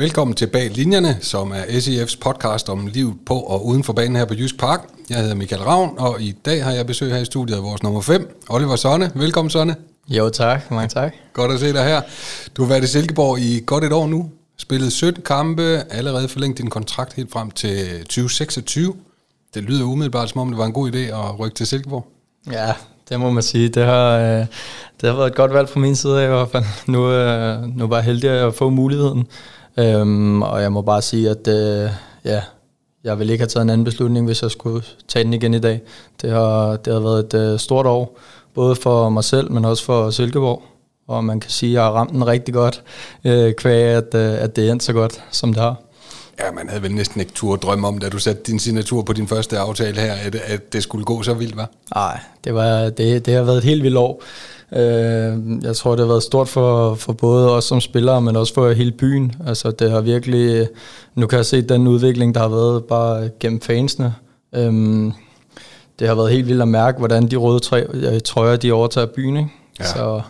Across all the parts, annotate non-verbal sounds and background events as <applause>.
Velkommen til Bag Linjerne, som er SEF's podcast om livet på og uden for banen her på Jysk Park. Jeg hedder Michael Ravn, og i dag har jeg besøg her i studiet af vores nummer 5, Oliver Sonne. Velkommen, Sonne. Jo, tak. Mange tak. Godt at se dig her. Du har været i Silkeborg i godt et år nu. Spillet 17 kampe, allerede forlængt din kontrakt helt frem til 2026. Det lyder umiddelbart, som om det var en god idé at rykke til Silkeborg. Ja, det må man sige. Det har, øh, det har været et godt valg fra min side i hvert fald. Nu, øh, nu var jeg heldig at få muligheden. Øhm, og jeg må bare sige, at øh, ja, jeg ville ikke have taget en anden beslutning, hvis jeg skulle tage den igen i dag. Det har, det har været et øh, stort år, både for mig selv, men også for Silkeborg. Og man kan sige, at jeg har ramt den rigtig godt, øh, kvæg at, øh, at det endte så godt, som det har. Ja, man havde vel næsten ikke tur drømme om, da du satte din signatur på din første aftale her, at, at det skulle gå så vildt, var? Nej, det, var, det, det har været et helt vildt år. Øh, jeg tror, det har været stort for, for både os som spillere, men også for hele byen. Altså, det har virkelig... Nu kan jeg se den udvikling, der har været bare gennem fansene. Øh, det har været helt vildt at mærke, hvordan de røde trøjer, de overtager byen. Ikke? Ja. Så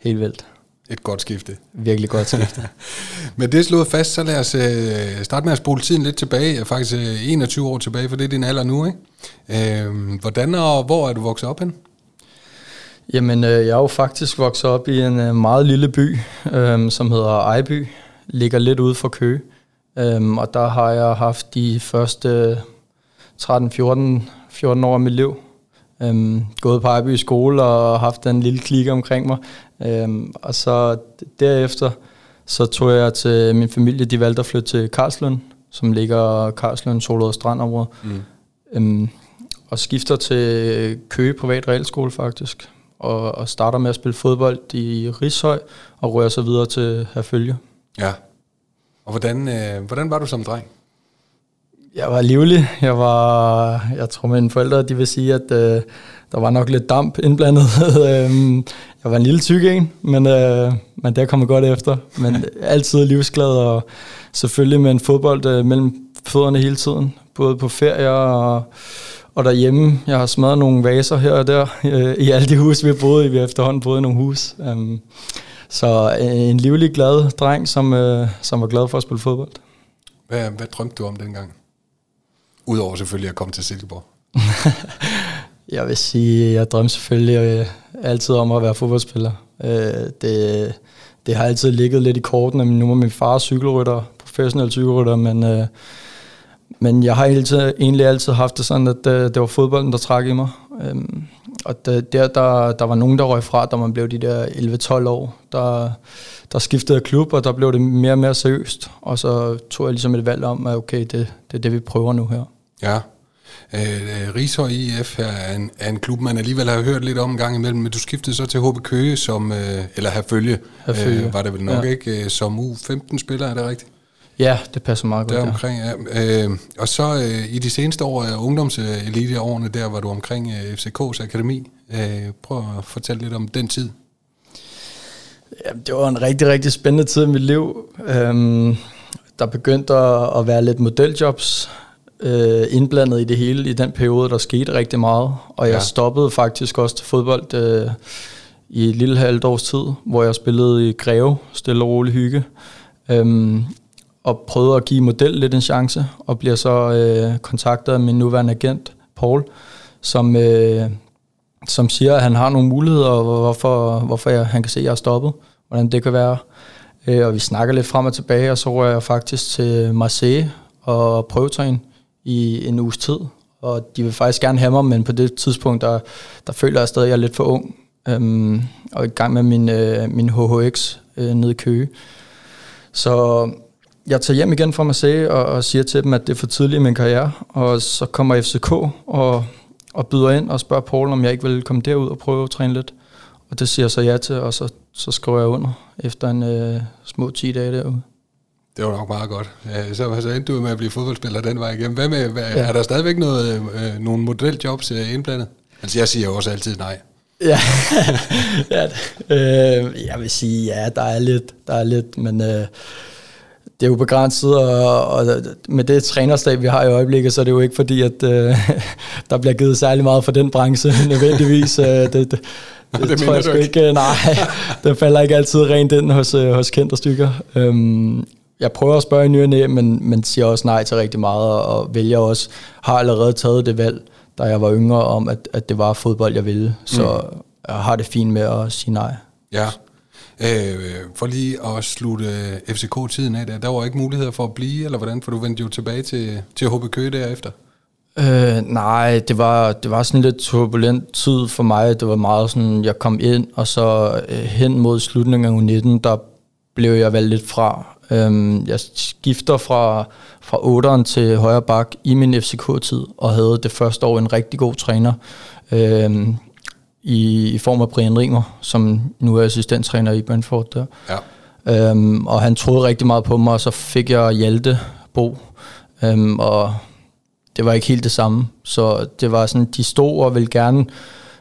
helt vildt. Et godt skifte. Virkelig godt skifte. <laughs> Men det slået fast, så lad os øh, starte med at spole tiden lidt tilbage, faktisk øh, 21 år tilbage, for det er din alder nu, ikke? Øh, hvordan og hvor er du vokset op hen? Jamen, øh, jeg er jo faktisk vokset op i en øh, meget lille by, øh, som hedder Ejby. Ligger lidt ude for Køge. Øh, og der har jeg haft de første 13-14 14 år af mit liv. Øh, gået på Ejby skole og haft en lille klikke omkring mig. Øh, og så derefter, så tog jeg til min familie, de valgte at flytte til Karlslund, som ligger Karlslund, Solrød Strandområde. Mm. Øhm, og skifter til Køge Privat Realskole faktisk og, og starter med at spille fodbold i Rishøj, og rører så videre til Herfølge. Ja. Og hvordan, øh, hvordan var du som dreng? Jeg var livlig. Jeg var, jeg tror mine forældre, de vil sige, at øh, der var nok lidt damp indblandet. <laughs> Øhm, jeg var en lille tyk en, men, øh, men det er kommet godt efter. Men <laughs> altid livsglad, og selvfølgelig med en fodbold øh, mellem fødderne hele tiden. Både på ferier og og derhjemme, jeg har smadret nogle vaser her og der øh, i alle de huse, vi har boet i. Vi har efterhånden boet i nogle hus. Um, så øh, en livlig, glad dreng, som, øh, som var glad for at spille fodbold. Hvad, hvad drømte du om dengang? Udover selvfølgelig at komme til Silkeborg. <laughs> jeg vil sige, jeg drømte selvfølgelig øh, altid om at være fodboldspiller. Øh, det, det har altid ligget lidt i kortene. Nu er min far cykelrytter, professionel cykelrytter, men... Øh, men jeg har altid, egentlig altid haft det sådan, at det, øh, det var fodbolden, der trak i mig. Øhm, og det, der, der, der var nogen, der røg fra, da man blev de der 11-12 år. Der, der skiftede klub, og der blev det mere og mere seriøst. Og så tog jeg ligesom et valg om, at okay, det, det er det, vi prøver nu her. Ja. Øh, Rishøj IF er en, er en klub, man alligevel har hørt lidt om en gang imellem, men du skiftede så til HB Køge, som, øh, eller Herfølge, Herfølge. Øh, var det vel nok ja. ikke, øh, som U15-spiller, er det rigtigt? Ja, det passer meget godt. Der omkring, ja. Øh, og så øh, i de seneste år, øh, ungdomseliteårene, der var du omkring øh, FCK's akademi. Øh, prøv at fortælle lidt om den tid. Ja, det var en rigtig, rigtig spændende tid i mit liv. Øhm, der begyndte at, at være lidt modeljobs øh, indblandet i det hele i den periode, der skete rigtig meget. Og jeg ja. stoppede faktisk også til fodbold øh, i et lille halvt års tid, hvor jeg spillede i Greve, stille og rolig hygge. Øhm, og prøvede at give model lidt en chance, og bliver så øh, kontaktet af min nuværende agent, Paul, som, øh, som siger, at han har nogle muligheder, og hvorfor, hvorfor jeg, han kan se, at jeg er stoppet, hvordan det kan være. Øh, og vi snakker lidt frem og tilbage, og så rører jeg faktisk til Marseille og prøvetræne i en uges tid. Og de vil faktisk gerne have mig, men på det tidspunkt, der, der føler jeg stadig, at jeg er lidt for ung. Øhm, og i gang med min, øh, min HHX øh, nede i Køge. Så jeg tager hjem igen fra Marseille og, og siger til dem, at det er for tidligt i min karriere. Og så kommer FCK og, og byder ind og spørger Paul, om jeg ikke vil komme derud og prøve at træne lidt. Og det siger jeg så ja til, og så, så skriver jeg under efter en øh, små 10 dage derude. Det var nok meget godt. Så, så endte du med at blive fodboldspiller den vej igennem. Hvad med, hvad, ja. Er der stadigvæk noget, øh, nogle modeljobs øh, indblandet? Altså jeg siger jo også altid nej. Ja, <laughs> ja øh, jeg vil sige, ja, der er lidt, der er lidt men øh, det er jo begrænset, og, og med det trænerstab, vi har i øjeblikket, så er det jo ikke fordi, at øh, <laughs> der bliver givet særlig meget for den branche <laughs> nødvendigvis. Øh, det, det, det, det tror jeg sgu ikke. ikke. Nej, <laughs> det falder ikke altid rent ind hos, øh, hos kendte stykker. Øhm, jeg prøver at spørge i ny og men, men siger også nej til rigtig meget, og vælger også, har allerede taget det valg, da jeg var yngre, om at, at det var fodbold, jeg ville. Så mm. jeg har det fint med at sige nej. Ja. Øh, for lige at slutte FCK-tiden af der, der var ikke mulighed for at blive, eller hvordan? For du vendte jo tilbage til, til HB Køge derefter. Øh, nej, det var, det var sådan lidt turbulent tid for mig. Det var meget sådan, jeg kom ind, og så øh, hen mod slutningen af U19, der blev jeg valgt lidt fra. Øhm, jeg skifter fra, fra 8'eren til højre bak i min FCK-tid, og havde det første år en rigtig god træner øhm, i, i form af Brian Rimer, som nu er assistenttræner i Brentford der. Ja. Øhm, og han troede rigtig meget på mig, og så fik jeg Hjalte Bo, øhm, og det var ikke helt det samme. Så det var sådan, de stod og ville gerne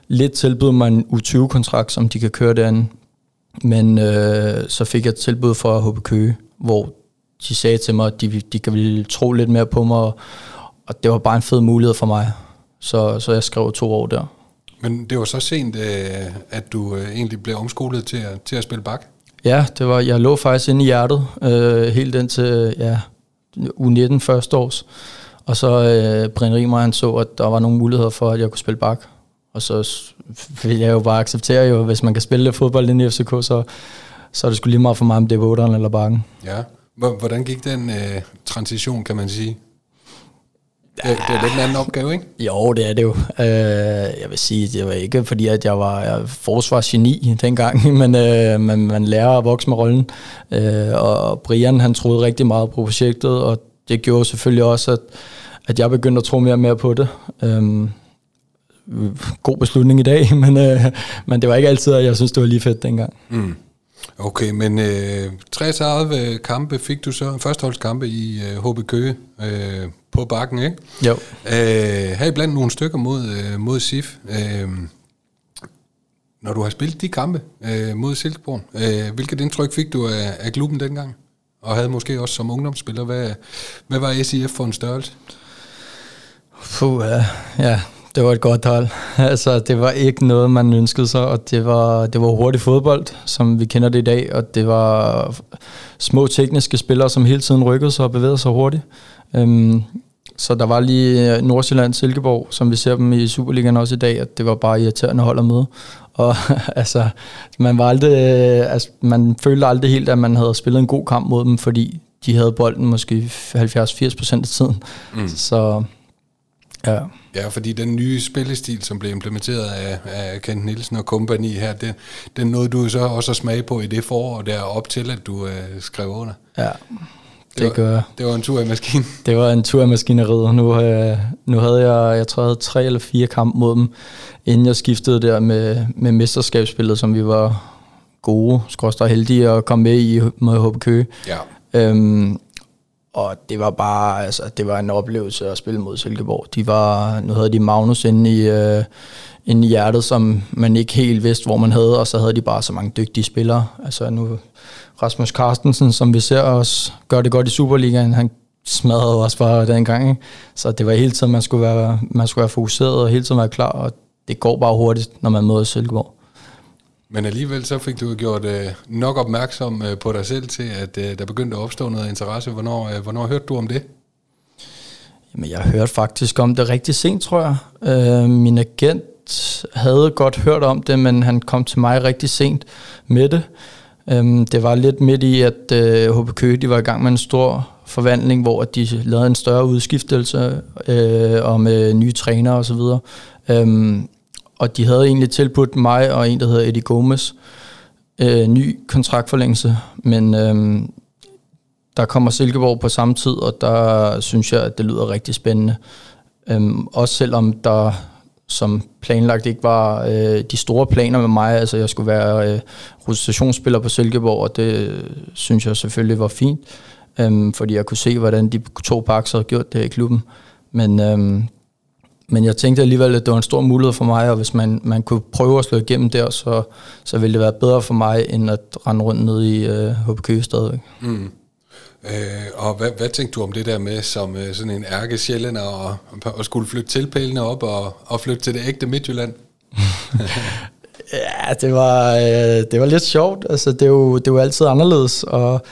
lidt tilbyde mig en U20-kontrakt, som de kan køre derinde. Men øh, så fik jeg et tilbud fra HB Køge, hvor de sagde til mig, at de, de kan ville tro lidt mere på mig, og, og det var bare en fed mulighed for mig. Så, så jeg skrev to år der. Men det var så sent, øh, at du øh, egentlig blev omskolet til at, til at spille bak? Ja, det var, jeg lå faktisk inde i hjertet, øh, helt indtil ja, U19 første års. Og så øh, Brian Riemer, han så, at der var nogle muligheder for, at jeg kunne spille bak. Og så vil jeg jo bare acceptere, jo, hvis man kan spille fodbold i FCK, så, så er det sgu lige meget for mig, om det er på eller bakken. Ja. Hvordan gik den øh, transition, kan man sige? Det, det er lidt en anden opgave, ikke? Jo, det er det jo. Øh, jeg vil sige, det var ikke fordi, at jeg var forsvarsgeni dengang, <laughs> men øh, man, man lærer at vokse med rollen. Øh, og Brian, han troede rigtig meget på projektet, og det gjorde selvfølgelig også, at, at jeg begyndte at tro mere og mere på det. Øh, god beslutning i dag, <laughs> men, øh, men det var ikke altid, at jeg synes, det var lige fedt dengang. Mm. Okay, men øh, 33 kampe fik du så, førsteholdskampe i øh, HB Køge øh, på bakken, ikke? Jo. Øh, her blandt nogle stykker mod, øh, mod SIF. Øh, når du har spillet de kampe øh, mod Silkeborg, øh, hvilket indtryk fik du af, af klubben dengang? Og havde måske også som ungdomsspiller, hvad, hvad var SIF for en størrelse? Puh, ja, ja det var et godt hold. <laughs> altså, det var ikke noget, man ønskede sig, og det var, det var hurtig fodbold, som vi kender det i dag, og det var små tekniske spillere, som hele tiden rykkede sig og bevægede sig hurtigt. Um, så der var lige Nordsjælland Silkeborg, som vi ser dem i Superligaen også i dag, at det var bare irriterende hold at møde. <laughs> Og altså, man, var aldrig, altså, man følte aldrig helt, at man havde spillet en god kamp mod dem, fordi de havde bolden måske 70-80% af tiden. Mm. Så Ja. Ja, fordi den nye spillestil, som blev implementeret af, af Kent Nielsen og kompagni her, det, den nåede du så også at smage på i det forår, der op til, at du øh, skrev under. Ja, det, det gør jeg. Det var en tur i maskinen. <laughs> Det var en tur i maskineriet. Nu, øh, nu havde jeg, jeg tror, jeg havde tre eller fire kampe mod dem, inden jeg skiftede der med, med mesterskabsspillet, som vi var gode, skråstrej heldige at komme med i med HB Køge. Ja. Øhm, og det var bare, altså, det var en oplevelse at spille mod Silkeborg. De var, nu havde de Magnus inde i, øh, inde i hjertet, som man ikke helt vidste, hvor man havde, og så havde de bare så mange dygtige spillere. Altså nu, Rasmus Carstensen, som vi ser os gør det godt i Superligaen, han smadrede også bare den gang. Ikke? Så det var hele tiden, man skulle, være, man skulle være fokuseret og hele tiden være klar, og det går bare hurtigt, når man møder Silkeborg. Men alligevel så fik du gjort øh, nok opmærksom øh, på dig selv til, at øh, der begyndte at opstå noget interesse. Hvornår, øh, hvornår hørte du om det? Jamen, jeg hørte faktisk om det rigtig sent, tror jeg. Øh, min agent havde godt hørt om det, men han kom til mig rigtig sent med det. Øh, det var lidt midt i, at øh, HB Køge de var i gang med en stor forvandling, hvor de lavede en større udskiftelse øh, og med øh, nye trænere osv. Øh, og de havde egentlig tilbudt mig og en, der hedder Eddie Gomes, øh, ny kontraktforlængelse, men øh, der kommer Silkeborg på samme tid, og der synes jeg, at det lyder rigtig spændende. Øh, også selvom der som planlagt ikke var øh, de store planer med mig, altså jeg skulle være øh, rotationsspiller på Silkeborg, og det synes jeg selvfølgelig var fint, øh, fordi jeg kunne se, hvordan de to parks havde gjort det i klubben. Men øh, men jeg tænkte alligevel, at det var en stor mulighed for mig, og hvis man, man kunne prøve at slå igennem der, så, så ville det være bedre for mig, end at rende rundt ned i øh, HBK stadigvæk. Mm. Øh, og hvad, hvad tænkte du om det der med, som øh, sådan en ærke sjældent, og, og skulle flytte tilpælene op og, og flytte til det ægte Midtjylland? <laughs> ja, det var, øh, det var lidt sjovt. Altså, det, er jo, det er jo altid anderledes, og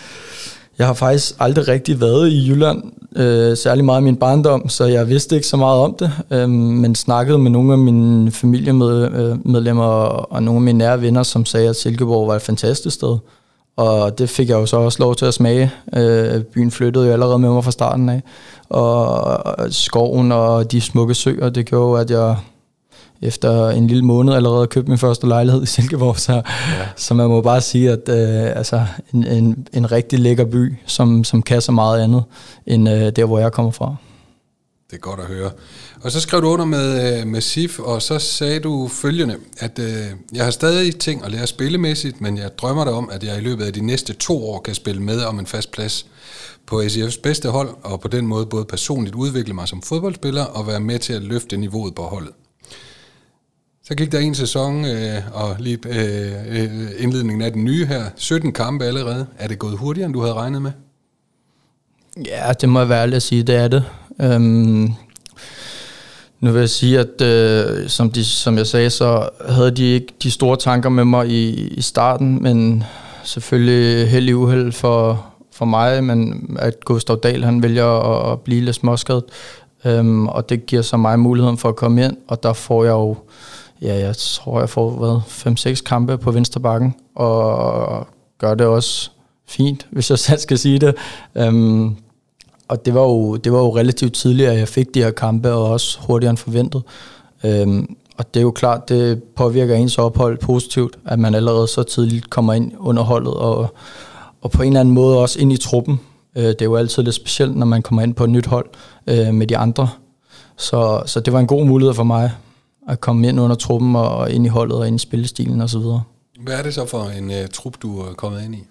Jeg har faktisk aldrig rigtig været i Jylland, øh, særlig meget i min barndom, så jeg vidste ikke så meget om det, øh, men snakkede med nogle af mine familiemedlemmer og, nogle af mine nære venner, som sagde, at Silkeborg var et fantastisk sted. Og det fik jeg jo så også lov til at smage. Øh, byen flyttede jo allerede med mig fra starten af. Og skoven og de smukke søer, det gjorde, at jeg efter en lille måned allerede købte min første lejlighed i Silkeborg. Så, ja. så man må bare sige, at øh, altså, en, en, en rigtig lækker by, som, som kan så meget andet, end øh, der, hvor jeg kommer fra. Det er godt at høre. Og så skrev du under med, øh, med SIF, og så sagde du følgende, at øh, jeg har stadig ting at lære spillemæssigt, men jeg drømmer dig om, at jeg i løbet af de næste to år kan spille med om en fast plads på SIF's bedste hold, og på den måde både personligt udvikle mig som fodboldspiller og være med til at løfte niveauet på holdet. Så gik der en sæson, øh, og lige øh, øh indledningen af den nye her, 17 kampe allerede. Er det gået hurtigere, end du havde regnet med? Ja, det må jeg være ærlig at sige, det er det. Øhm, nu vil jeg sige, at øh, som, de, som jeg sagde, så havde de ikke de store tanker med mig i, i starten, men selvfølgelig heldig uheld for, for mig, men at Gustav Dahl han vælger at, at blive lidt småskadet, øhm, og det giver så mig muligheden for at komme ind, og der får jeg jo, ja, jeg tror, jeg får hvad, 5-6 kampe på venstre bakken, og gør det også fint, <laughs> hvis jeg selv skal sige det. Øhm, og det var, jo, det var jo relativt tidligt, at jeg fik de her kampe, og også hurtigere end forventet. Øhm, og det er jo klart, det påvirker ens ophold positivt, at man allerede så tidligt kommer ind under holdet, og, og på en eller anden måde også ind i truppen. Øh, det er jo altid lidt specielt, når man kommer ind på et nyt hold øh, med de andre. Så, så det var en god mulighed for mig, at komme ind under truppen, og ind i holdet, og ind i spillestilen osv. Hvad er det så for en uh, trup, du er kommet ind i?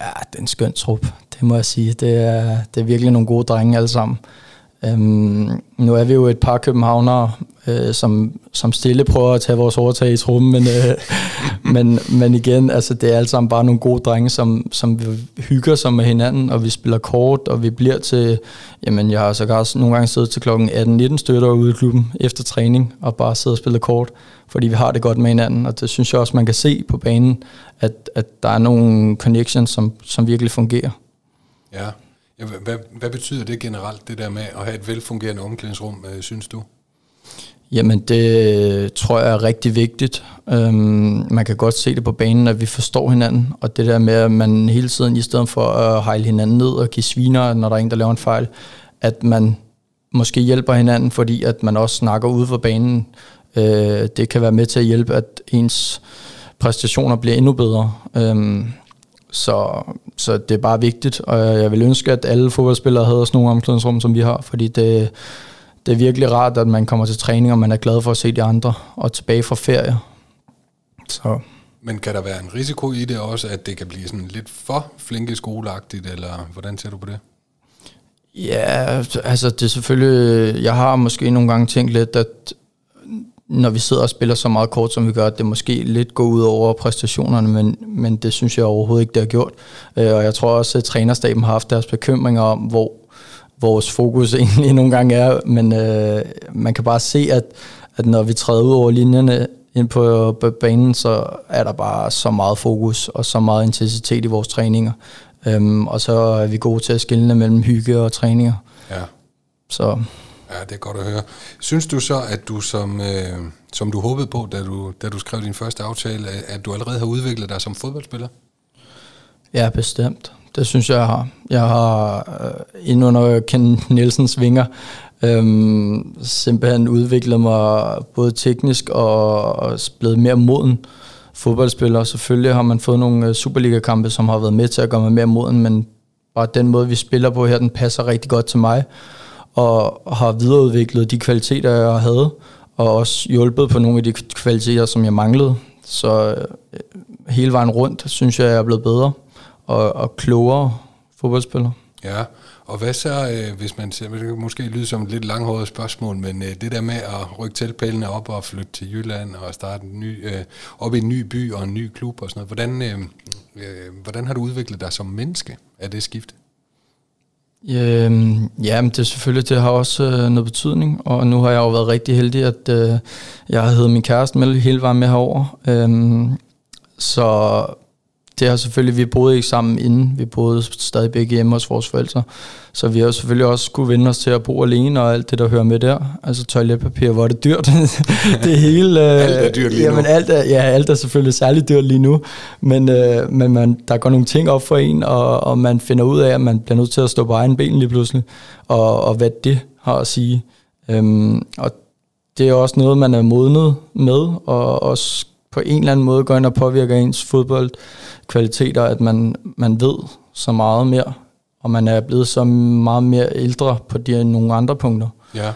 Ja, det er en skøn trup, det må jeg sige. Det er, det er virkelig nogle gode drenge alle sammen. Øhm, nu er vi jo et par københavnere, øh, som, som stille prøver at tage vores overtag i trummen, men, øh, <laughs> men, men igen, altså, det er alle sammen bare nogle gode drenge, som, som vi hygger sig med hinanden, og vi spiller kort, og vi bliver til, jamen jeg har sågar nogle gange siddet til klokken 18-19 støtter ude i klubben efter træning, og bare sidder og spiller kort, fordi vi har det godt med hinanden, og det synes jeg også, man kan se på banen, at, at der er nogle connections, som, som virkelig fungerer. Ja, Ja, hvad, hvad betyder det generelt, det der med at have et velfungerende omklædningsrum, øh, synes du? Jamen, det øh, tror jeg er rigtig vigtigt. Øhm, man kan godt se det på banen, at vi forstår hinanden, og det der med, at man hele tiden, i stedet for at hejle hinanden ned og give sviner, når der er en, der laver en fejl, at man måske hjælper hinanden, fordi at man også snakker ude for banen. Øh, det kan være med til at hjælpe, at ens præstationer bliver endnu bedre. Øhm, så, så det er bare vigtigt, og jeg vil ønske, at alle fodboldspillere havde sådan nogle omklædningsrum, som vi har, fordi det, det er virkelig rart, at man kommer til træning, og man er glad for at se de andre, og tilbage fra ferie. Så. Men kan der være en risiko i det også, at det kan blive sådan lidt for flinke skoleagtigt, eller hvordan ser du på det? Ja, altså det er selvfølgelig, jeg har måske nogle gange tænkt lidt, at når vi sidder og spiller så meget kort, som vi gør, at det måske lidt går ud over præstationerne, men, men det synes jeg overhovedet ikke, det har gjort. Øh, og jeg tror også, at trænerstaben har haft deres bekymringer om, hvor vores fokus <laughs> egentlig nogle gange er, men øh, man kan bare se, at, at når vi træder ud over linjerne ind på, banen, så er der bare så meget fokus og så meget intensitet i vores træninger. Øhm, og så er vi gode til at skille mellem hygge og træninger. Ja. Så Ja, det er godt at høre. Synes du så, at du som, øh, som du håbede på, da du, da du skrev din første aftale, at du allerede har udviklet dig som fodboldspiller? Ja, bestemt. Det synes jeg, jeg har. Jeg har øh, ind under Ken Nielsens vinger øhm, simpelthen udviklet mig både teknisk og, og blevet mere moden fodboldspiller. Selvfølgelig har man fået nogle øh, Superliga-kampe, som har været med til at gøre mig mere moden, men bare den måde, vi spiller på her, den passer rigtig godt til mig og har videreudviklet de kvaliteter, jeg havde, og også hjulpet på nogle af de kvaliteter, som jeg manglede. Så øh, hele vejen rundt, synes jeg, jeg er blevet bedre og, og klogere fodboldspiller. Ja, og hvad så, øh, hvis man ser, det kan måske lyde som et lidt langhåret spørgsmål, men øh, det der med at rykke teltpælene op og flytte til Jylland og starte en ny, øh, op i en ny by og en ny klub og sådan noget, hvordan, øh, øh, hvordan har du udviklet dig som menneske af det skifte? Øhm, ja, men det er selvfølgelig, det har også øh, noget betydning, og nu har jeg jo været rigtig heldig, at øh, jeg har heddet min kæreste med hele vejen med herover. Øhm, så det har selvfølgelig, vi boede ikke sammen inden, vi boede stadig begge hjemme hos vores forældre, så vi har selvfølgelig også skulle vende os til at bo alene og alt det, der hører med der. Altså toiletpapir, hvor er det dyrt. <laughs> det hele... alt er dyrt lige jamen, nu. Alt er, ja, alt er selvfølgelig særligt dyrt lige nu, men, øh, men man, der går nogle ting op for en, og, og man finder ud af, at man bliver nødt til at stå på egen ben lige pludselig, og, og hvad det har at sige. Øhm, og det er også noget, man er modnet med, og også på en eller anden måde går ind og påvirker ens fodboldkvaliteter, at man, man ved så meget mere, og man er blevet så meget mere ældre på de nogle andre punkter. Ja.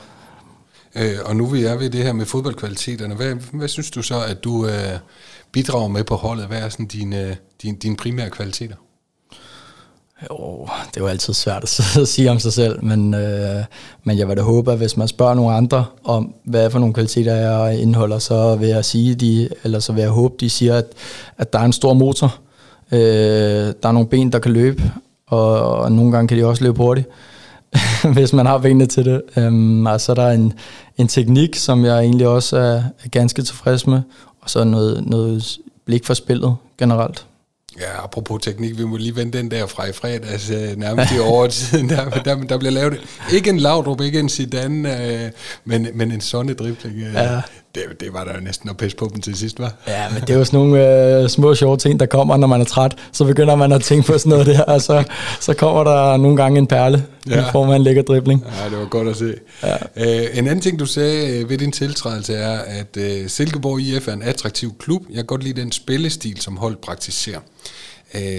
Øh, og nu vi er ved det her med fodboldkvaliteterne, hvad, hvad synes du så, at du øh, bidrager med på holdet? Hvad er sådan dine, øh, din, dine primære kvaliteter? Jo, det er jo altid svært at sige om sig selv, men, øh, men jeg vil da håbe, at hvis man spørger nogle andre om, hvad for nogle kvaliteter jeg indeholder, så vil jeg sige, de, eller så vil jeg håbe, de siger, at, at der er en stor motor. Øh, der er nogle ben, der kan løbe, og, og nogle gange kan de også løbe hurtigt, <laughs> hvis man har benene til det. Øhm, og så er der en, en teknik, som jeg egentlig også er, er ganske tilfreds med, og så noget, noget blik for spillet generelt. Ja, apropos teknik, vi må lige vende den der fra i fredags, øh, nærmest i overtiden. <laughs> Der, der, der bliver lavet ikke en Laudrup, ikke en Zidane, øh, men, men en sådan dribling. Øh, ja det, det var der jo næsten at pisse på dem til sidst, var. Ja, men det er jo sådan nogle øh, små sjove ting, der kommer, når man er træt. Så begynder man at tænke på sådan noget der, og så, så kommer der nogle gange en perle, ja. får man en lækker dribling. Ja, det var godt at se. Ja. Øh, en anden ting, du sagde ved din tiltrædelse, er, at øh, Silkeborg IF er en attraktiv klub. Jeg kan godt lide den spillestil, som hold praktiserer.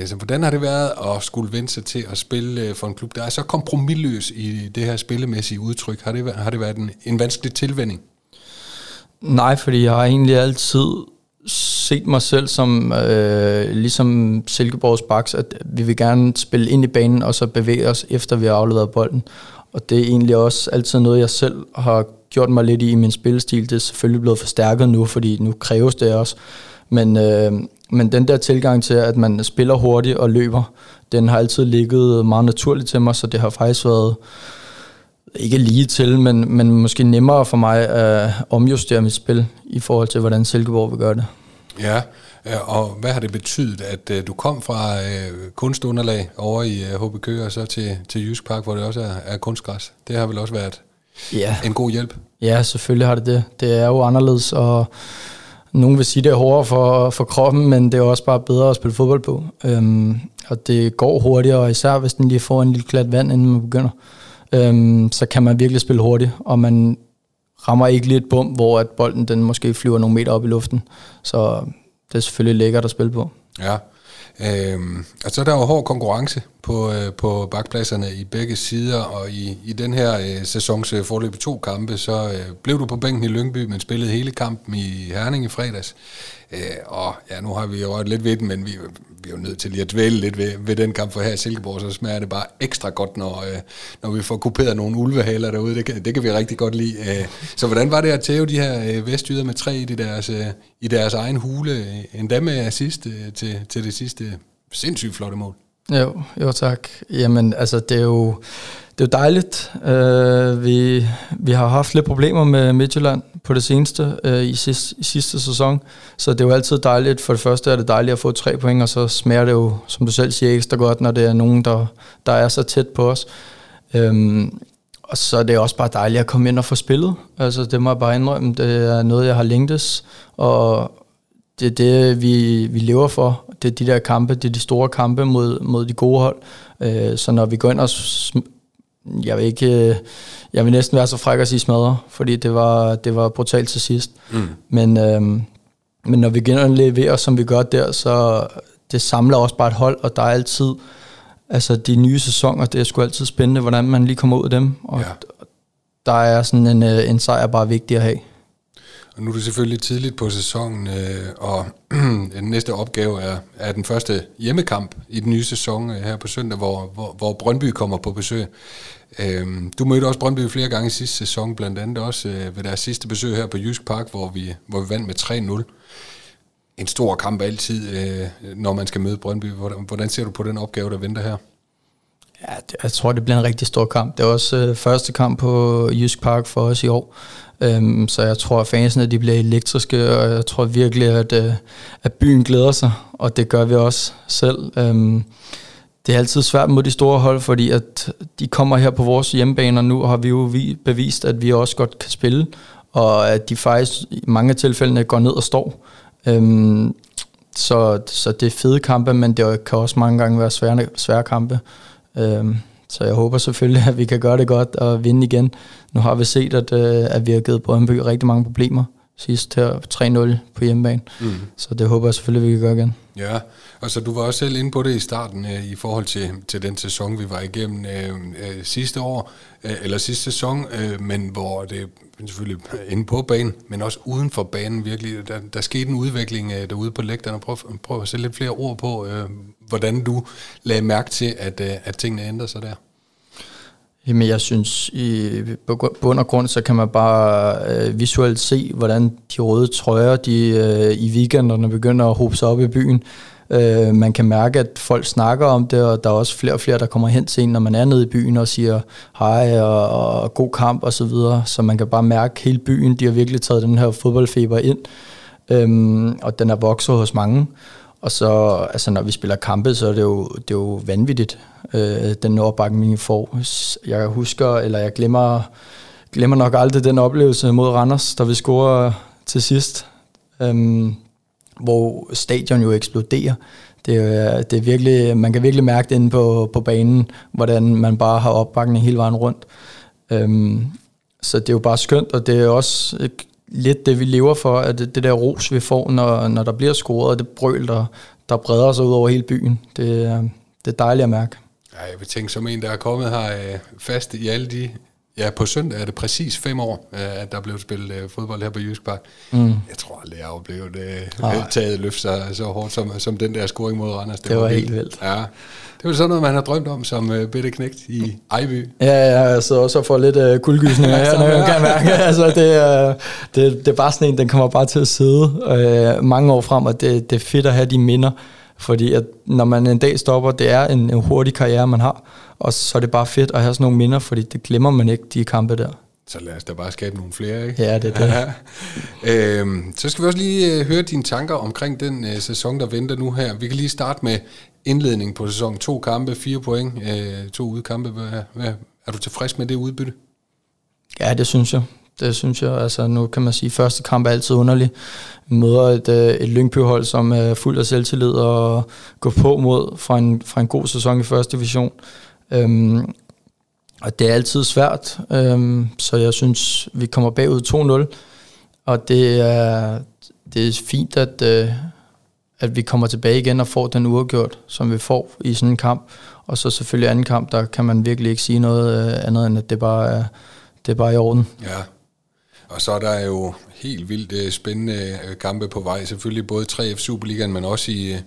Så hvordan har det været at skulle vende sig til at spille for en klub, der er så kompromilløs i det her spillemæssige udtryk? Har det, været, har det været en, en vanskelig tilvænding? Nej, fordi jeg har egentlig altid set mig selv som, øh, ligesom Silkeborgs Baks, at vi vil gerne spille ind i banen, og så bevæge os, efter vi har afleveret bolden. Og det er egentlig også altid noget, jeg selv har gjort mig lidt i i min spillestil. Det er selvfølgelig blevet forstærket nu, fordi nu kræves det også. Men, øh, men den der tilgang til, at man spiller hurtigt og løber, den har altid ligget meget naturligt til mig, så det har faktisk været ikke lige til, men, men måske nemmere for mig at omjustere mit spil i forhold til, hvordan Silkeborg vil gøre det. Ja, og hvad har det betydet, at uh, du kom fra uh, kunstunderlag over i HB Køge og så til, til Jysk Park, hvor det også er, er kunstgræs? Det har vel også været ja. en god hjælp? Ja, selvfølgelig har det det. Det er jo anderledes, og nogen vil sige, det er hårdere for, for kroppen, men det er også bare bedre at spille fodbold på. Øhm, og det går hurtigere, især hvis den lige får en lille klat vand, inden man begynder. Øhm, så kan man virkelig spille hurtigt, og man rammer ikke lige et bum, hvor at bolden den måske flyver nogle meter op i luften. Så det er selvfølgelig lækkert at spille på. Ja, Øhm, og så er der jo hård konkurrence på, øh, på bakpladserne i begge sider, og i, i den her øh, sæsons øh, forløb to kampe, så øh, blev du på bænken i Lyngby, men spillede hele kampen i Herning i fredags. Øh, og ja, nu har vi jo lidt ved den, men vi, vi er jo nødt til lige at dvæle lidt ved, ved den kamp, for her i Silkeborg, så smager det bare ekstra godt, når, øh, når vi får kuperet nogle ulvehaler derude. Det kan, det kan vi rigtig godt lide. Øh, så hvordan var det at tæve de her øh, vestjyder med tre i deres, øh, i deres egen hule, øh, endda med assist øh, til, til det sidste sindssygt flotte mål? Jo, jo tak. Jamen, altså, det er jo det er jo dejligt. Uh, vi, vi har haft lidt problemer med Midtjylland på det seneste uh, i, sidste, i sidste sæson, så det er jo altid dejligt. For det første er det dejligt at få tre point, og så smager det jo, som du selv siger, ekstra godt, når det er nogen, der, der er så tæt på os. Um, og så er det også bare dejligt at komme ind og få spillet. Altså, det må jeg bare indrømme. Det er noget, jeg har længtes, og det er det, vi, vi lever for. Det er de der kampe, det er de store kampe mod, mod de gode hold. Uh, så når vi går ind og jeg vil ikke, øh, jeg vil næsten være så fræk at sige smadre, fordi det var, det var brutalt til sidst. Mm. Men, øhm, men når vi og leverer, som vi gør der, så det samler også bare et hold, og der er altid, altså de nye sæsoner, det er sgu altid spændende, hvordan man lige kommer ud af dem, og ja. der er sådan en, øh, en sejr bare vigtig at have. Nu er det selvfølgelig tidligt på sæsonen, øh, og <clears throat> den næste opgave er, er den første hjemmekamp i den nye sæson øh, her på søndag, hvor, hvor, hvor Brøndby kommer på besøg. Øh, du mødte også Brøndby flere gange i sidste sæson, blandt andet også øh, ved deres sidste besøg her på Jysk Park, hvor vi, hvor vi vandt med 3-0. En stor kamp altid, øh, når man skal møde Brøndby. Hvordan, hvordan ser du på den opgave, der venter her? Ja, det, jeg tror, det bliver en rigtig stor kamp. Det er også øh, første kamp på Jysk Park for os i år. Øhm, så jeg tror, at fansene de bliver elektriske, og jeg tror virkelig, at, øh, at byen glæder sig, og det gør vi også selv. Øhm, det er altid svært mod de store hold, fordi at de kommer her på vores hjemmebane, og har vi jo bevist, at vi også godt kan spille, og at de faktisk i mange tilfælde går ned og står. Øhm, så, så det er fede kampe, men det kan også mange gange være svære, svære kampe. Øhm, så jeg håber selvfølgelig, at vi kan gøre det godt og vinde igen. Nu har vi set, at, øh, at vi har givet Brøndby rigtig mange problemer sidst her 3-0 på hjemmebane. Mm. Så det håber jeg selvfølgelig, vi kan gøre igen. Ja, og så du var også selv inde på det i starten øh, i forhold til, til den sæson, vi var igennem øh, øh, sidste år, øh, eller sidste sæson, øh, men hvor det selvfølgelig inde på banen, men også uden for banen virkelig. Der, der skete en udvikling øh, derude på lægterne. Prøv, prøv at sætte lidt flere ord på, øh, hvordan du lagde mærke til, at, øh, at tingene ændrede sig der. Jamen jeg synes, i bund og grund, så kan man bare øh, visuelt se, hvordan de røde trøjer, de øh, i weekenderne begynder at hobe sig op i byen. Øh, man kan mærke, at folk snakker om det, og der er også flere og flere, der kommer hen til en, når man er nede i byen og siger hej og, og god kamp og så videre. Så man kan bare mærke, at hele byen, de har virkelig taget den her fodboldfeber ind, øh, og den er vokset hos mange. Og så, altså når vi spiller kampe, så er det jo, det er jo vanvittigt, øh, den opbakning, vi får. Jeg husker, eller jeg glemmer, glemmer nok aldrig den oplevelse mod Randers, da vi scorer til sidst, øh, hvor stadion jo eksploderer. Det er, det er virkelig, man kan virkelig mærke det inde på, på banen, hvordan man bare har opbakning hele vejen rundt. Øh, så det er jo bare skønt, og det er også lidt det, vi lever for, at det, det der ros, vi får, når, når der bliver scoret, og det brøl, der, der breder sig ud over hele byen, det, øh, det er dejligt at mærke. Ja, jeg vil tænke, som en, der er kommet her øh, fast i alle de... Ja, på søndag er det præcis fem år, øh, at der blev spillet øh, fodbold her på Jysk Park. Mm. Jeg tror aldrig, jeg har oplevet det ah. taget løft så, så hårdt som, som den der scoring mod Randers. Det, det var, var helt vildt. Ja. Det jo sådan noget, man har drømt om som uh, bitte knægt i Ejby. Ja, ja, jeg sidder også og får lidt uh, kuldgysninger <laughs> her, når jeg kan mærke. altså, det, uh, det, det er bare sådan en, den kommer bare til at sidde uh, mange år frem, og det, det er fedt at have de minder. Fordi at når man en dag stopper, det er en, en hurtig karriere, man har. Og så er det bare fedt at have sådan nogle minder, fordi det glemmer man ikke, de kampe der. Så lad os da bare skabe nogle flere, ikke? Ja, det er det. <laughs> øhm, så skal vi også lige uh, høre dine tanker omkring den uh, sæson, der venter nu her. Vi kan lige starte med indledningen på sæsonen. To kampe, fire point, uh, to udkampe. Hvad, hvad, er du tilfreds med det udbytte? Ja, det synes jeg. Det synes jeg. Altså, nu kan man sige, at første kamp er altid underlig. Møder et, et Lyngby-hold, som er fuld af selvtillid og går på mod fra en, fra en god sæson i første division. Øhm, og det er altid svært, øhm, så jeg synes, vi kommer bagud 2-0, og det er, det er fint, at, øh, at vi kommer tilbage igen og får den uafgjort, som vi får i sådan en kamp. Og så selvfølgelig anden kamp, der kan man virkelig ikke sige noget øh, andet, end at det bare er, det er bare i orden. Ja, og så er der jo helt vildt øh, spændende øh, kampe på vej. Selvfølgelig både 3F Superligaen, men også i, øh,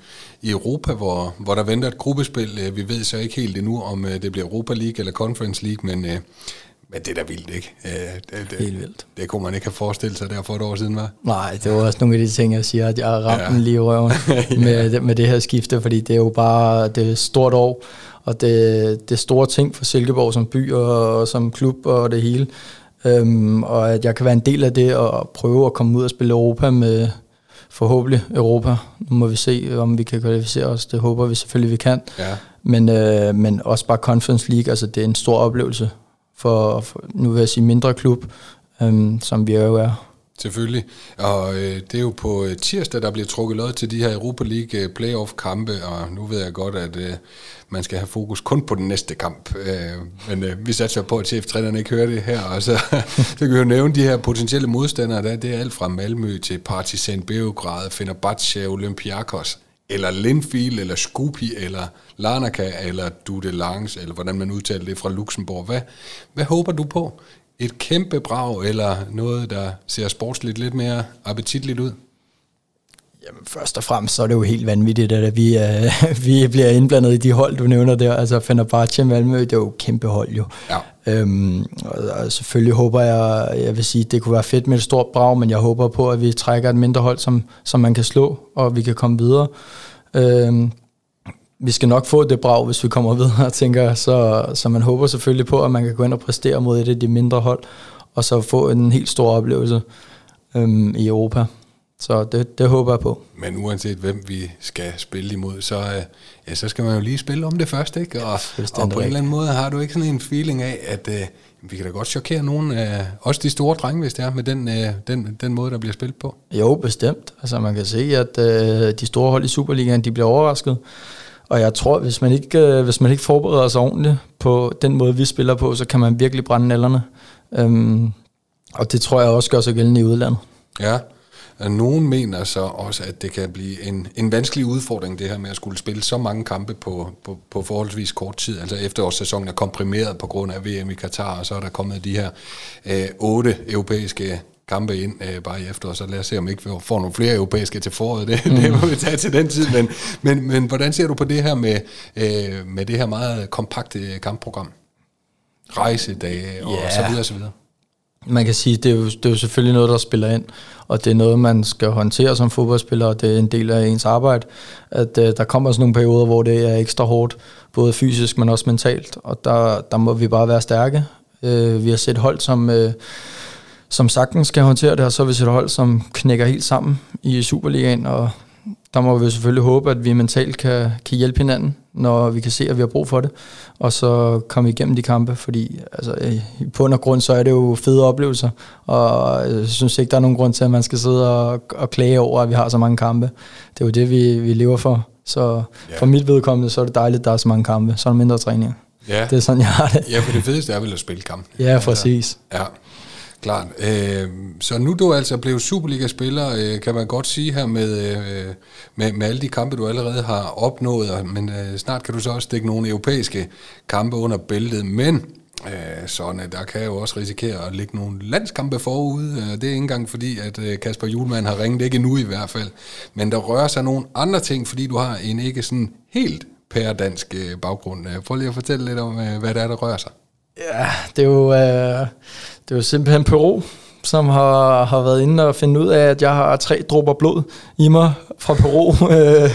i Europa, hvor, hvor der venter et gruppespil. Vi ved så ikke helt endnu, om det bliver Europa League eller Conference League, men, men det er da vildt, ikke? Det, det, helt vildt. Det kunne man ikke have forestillet sig der for et år siden, var? Nej, det var også nogle af de ting, jeg siger, at jeg har ramt ja. lige i røven <laughs> med, med det her skifte, fordi det er jo bare det er stort år, og det, det er store ting for Silkeborg som by og, og som klub og det hele. Øhm, og at jeg kan være en del af det og prøve at komme ud og spille Europa med forhåbentlig Europa. Nu må vi se, om vi kan kvalificere os. Det håber vi selvfølgelig, vi kan. Ja. Men, øh, men også bare Conference League, altså det er en stor oplevelse for, for nu vil jeg sige mindre klub, øhm, som vi jo er. Selvfølgelig. Og øh, det er jo på øh, tirsdag, der bliver trukket lod til de her Europa League øh, playoff-kampe, og nu ved jeg godt, at øh, man skal have fokus kun på den næste kamp. Øh, men øh, vi satser på, at cheftrænerne ikke hører det her, og så, <laughs> så kan vi jo nævne de her potentielle modstandere. Der, det er alt fra Malmø til Partizan Beograd, Fenerbahce, Olympiakos, eller Linfield, eller Skupi, eller Larnaca, eller Dudelange, eller hvordan man udtaler det fra Luxembourg. Hvad, hvad håber du på? Et kæmpe brag, eller noget, der ser sportsligt lidt mere appetitligt ud? Jamen, først og fremmest så er det jo helt vanvittigt, at vi, uh, <laughs> vi bliver indblandet i de hold, du nævner der. Altså Fenerbahce Malmø, det er jo kæmpe hold jo. Ja. Øhm, og, og selvfølgelig håber jeg, jeg vil sige, det kunne være fedt med et stort brag, men jeg håber på, at vi trækker et mindre hold, som, som man kan slå, og vi kan komme videre. Øhm, vi skal nok få det brag, hvis vi kommer <laughs> videre, tænker Så, så man håber selvfølgelig på, at man kan gå ind og præstere mod et af de mindre hold, og så få en helt stor oplevelse øhm, i Europa. Så det, det håber jeg på. Men uanset hvem vi skal spille imod, så, øh, ja, så skal man jo lige spille om det først, ikke? Og, ja, og på en eller anden måde har du ikke sådan en feeling af, at uh, vi kan da godt chokere nogen, uh, også de store drenge, hvis det er, med den, uh, den, den måde, der bliver spillet på. Jo, bestemt. Altså man kan se, at uh, de store hold i Superligaen, de bliver overrasket. Og jeg tror, hvis man ikke, øh, hvis man ikke forbereder sig ordentligt på den måde, vi spiller på, så kan man virkelig brænde nallerne. Øhm, og det tror jeg også gør sig gældende i udlandet. Ja, nogen mener så også, at det kan blive en, en vanskelig udfordring, det her med at skulle spille så mange kampe på, på, på forholdsvis kort tid. Altså efterårssæsonen er komprimeret på grund af VM i Katar, og så er der kommet de her øh, otte europæiske kampe ind øh, bare i efteråret, så lad os se, om ikke vi får nogle flere europæiske til foråret. Det, mm. <laughs> det må vi tage til den tid. Men, men, men hvordan ser du på det her med, øh, med det her meget kompakte kampprogram? Rejsedage og yeah. så videre og så videre man kan sige, det er, jo, det er jo selvfølgelig noget, der spiller ind, og det er noget, man skal håndtere som fodboldspiller, og det er en del af ens arbejde, at uh, der kommer sådan nogle perioder, hvor det er ekstra hårdt, både fysisk, men også mentalt, og der, der må vi bare være stærke. Uh, vi har set hold, som, uh, som sagtens skal håndtere det, og så har vi set hold, som knækker helt sammen i Superligaen, og der må vi selvfølgelig håbe, at vi mentalt kan, kan hjælpe hinanden, når vi kan se, at vi har brug for det, og så komme igennem de kampe, fordi altså, i bund og grund, så er det jo fede oplevelser, og jeg synes ikke, der er nogen grund til, at man skal sidde og, og klage over, at vi har så mange kampe. Det er jo det, vi, vi lever for. Så ja. for mit vedkommende, så er det dejligt, at der er så mange kampe, så er der mindre træning. Ja. Det er sådan, jeg har det. Ja, for det fedeste er vel at spille kamp. Ja, præcis. Ja. Klart. Øh, så nu du altså blevet Superliga-spiller, øh, kan man godt sige her med, øh, med, med alle de kampe, du allerede har opnået, men øh, snart kan du så også stikke nogle europæiske kampe under bæltet, men øh, sådan, øh, der kan jo også risikere at ligge nogle landskampe forud. Øh, det er ikke engang fordi, at øh, Kasper Julemand har ringet, ikke nu i hvert fald, men der rører sig nogle andre ting, fordi du har en ikke sådan helt pærdansk øh, baggrund. Øh, prøv lige at fortælle lidt om, øh, hvad det er, der rører sig. Ja, det er jo, øh, det er jo simpelthen Peru, som har, har været inde og finde ud af, at jeg har tre dråber blod i mig fra Peru, <laughs> øh,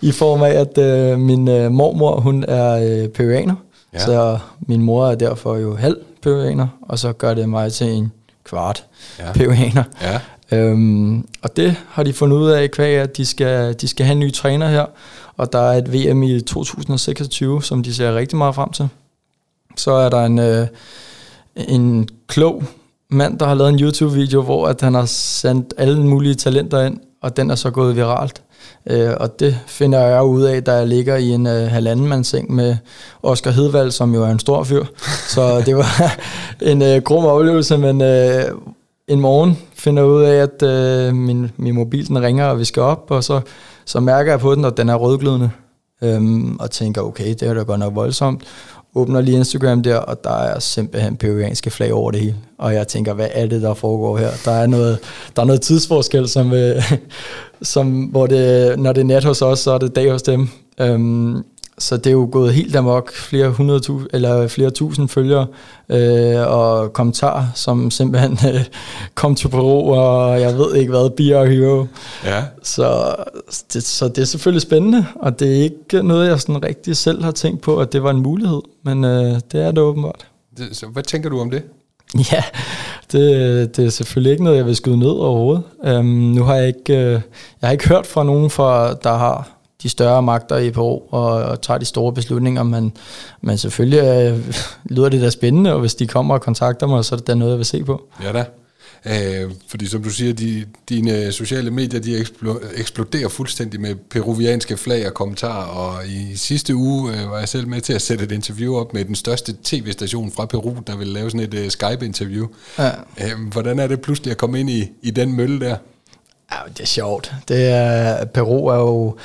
i form af, at øh, min øh, mormor, hun er øh, peruaner. Ja. Så min mor er derfor jo halv peruaner, og så gør det mig til en kvart ja. peruaner. Ja. Øhm, og det har de fundet ud af, kvæg, at de skal, de skal have en ny træner her, og der er et VM i 2026, som de ser rigtig meget frem til. Så er der en, øh, en klog mand, der har lavet en YouTube-video, hvor at han har sendt alle mulige talenter ind, og den er så gået viralt. Øh, og det finder jeg ud af, da jeg ligger i en øh, halvanden mandseng med Oscar Hedvald, som jo er en stor fyr. <laughs> Så det var en øh, grum oplevelse, men øh, en morgen finder jeg ud af, at øh, min, min mobil den ringer, og vi skal op, og så, så mærker jeg på den, at den er rødglødende. Øhm, og tænker, okay, det er da godt nok voldsomt åbner lige Instagram der, og der er simpelthen peruanske flag over det hele. Og jeg tænker, hvad er det, der foregår her? Der er noget, der er noget tidsforskel, som, øh, <laughs> som, hvor det, når det er nat hos os, så er det dag hos dem. Øhm, så det er jo gået helt amok, flere hundrede tu, eller flere tusind følgere øh, og kommentarer, som simpelthen øh, kom til Peru, og jeg ved ikke hvad, Be Our Hero. Ja. Så, det, så det er selvfølgelig spændende, og det er ikke noget, jeg sådan rigtig selv har tænkt på, at det var en mulighed, men øh, det er det åbenbart. Det, så hvad tænker du om det? Ja, det, det er selvfølgelig ikke noget, jeg vil skyde ned overhovedet. Um, nu har jeg ikke, uh, jeg har ikke hørt fra nogen, for, der har de større magter i Peru og, og tager de store beslutninger, men, men selvfølgelig øh, <laughs> lyder det da spændende, og hvis de kommer og kontakter mig, så er det da noget, jeg vil se på. Ja da. Øh, fordi som du siger, de, dine sociale medier, de eksploderer fuldstændig med peruvianske flag og kommentarer, og i sidste uge øh, var jeg selv med til at sætte et interview op med den største tv-station fra Peru, der ville lave sådan et øh, Skype-interview. Ja. Øh, hvordan er det pludselig at komme ind i, i den mølle der? Ja, det er sjovt. Det er, Peru er jo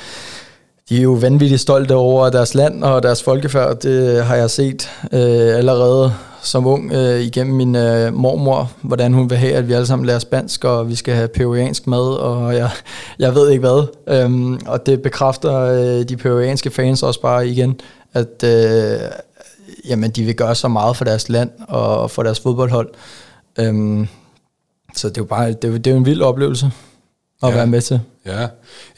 de er jo vanvittigt stolte over deres land og deres folkefærd. Det har jeg set øh, allerede som ung øh, igennem min øh, mormor, hvordan hun vil have, at vi alle sammen lærer spansk, og vi skal have peruansk mad, og jeg, jeg ved ikke hvad. Øhm, og det bekræfter øh, de peruanske fans også bare igen, at øh, jamen, de vil gøre så meget for deres land og for deres fodboldhold. Øhm, så det er jo bare det er, det er en vild oplevelse at ja. være med til. Ja.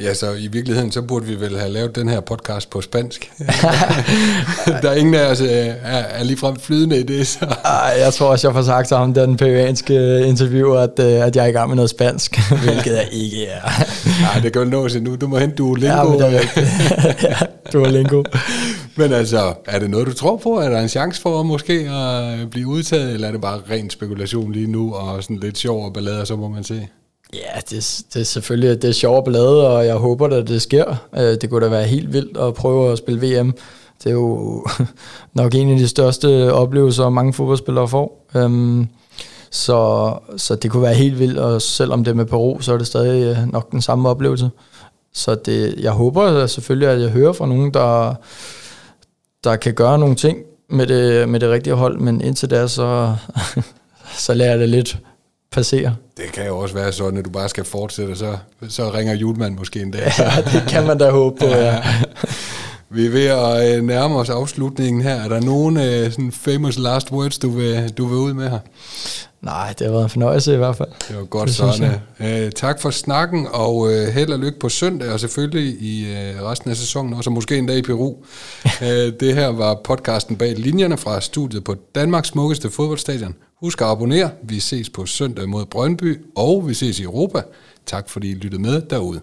ja, så i virkeligheden, så burde vi vel have lavet den her podcast på spansk. <laughs> <laughs> der er ingen af os øh, er, er ligefrem flydende i det. Så. Ej, jeg tror også, jeg får sagt til ham, den peruanske interviewer, at, øh, at jeg er i gang med noget spansk, <laughs> hvilket jeg ikke er. Nej, det kan vel nå nu. Du må hente Duolingo. Ja, men det er ja, Duolingo. men altså, er det noget, du tror på? Er der en chance for måske at blive udtaget, eller er det bare ren spekulation lige nu, og sådan lidt sjov og ballade, så må man se? Ja, det, det er selvfølgelig det er sjovt blade, og jeg håber, at det sker. Øh, det kunne da være helt vildt at prøve at spille VM. Det er jo <laughs> nok en af de største oplevelser, mange fodboldspillere får. Øhm, så, så det kunne være helt vildt, og selvom det er med Peru, så er det stadig øh, nok den samme oplevelse. Så det, jeg håber selvfølgelig, at jeg hører fra nogen, der, der kan gøre nogle ting med det, med det rigtige hold, men indtil da, så, <laughs> så lærer jeg det lidt passere. Det kan jo også være sådan, at du bare skal fortsætte, så, så ringer julemand måske en dag. Ja, det kan man da håbe på, ja. <laughs> Vi er ved at øh, nærme os afslutningen her. Er der nogen uh, sådan famous last words, du vil, du vil ud med her? Nej, det har været en fornøjelse i hvert fald. Det var godt sådan. Uh, tak for snakken, og uh, held og lykke på søndag, og selvfølgelig i uh, resten af sæsonen, og så måske en dag i Peru. uh, <laughs> det her var podcasten bag linjerne fra studiet på Danmarks smukkeste fodboldstadion. Husk at abonnere. Vi ses på søndag mod Brøndby, og vi ses i Europa. Tak fordi I lyttede med derude.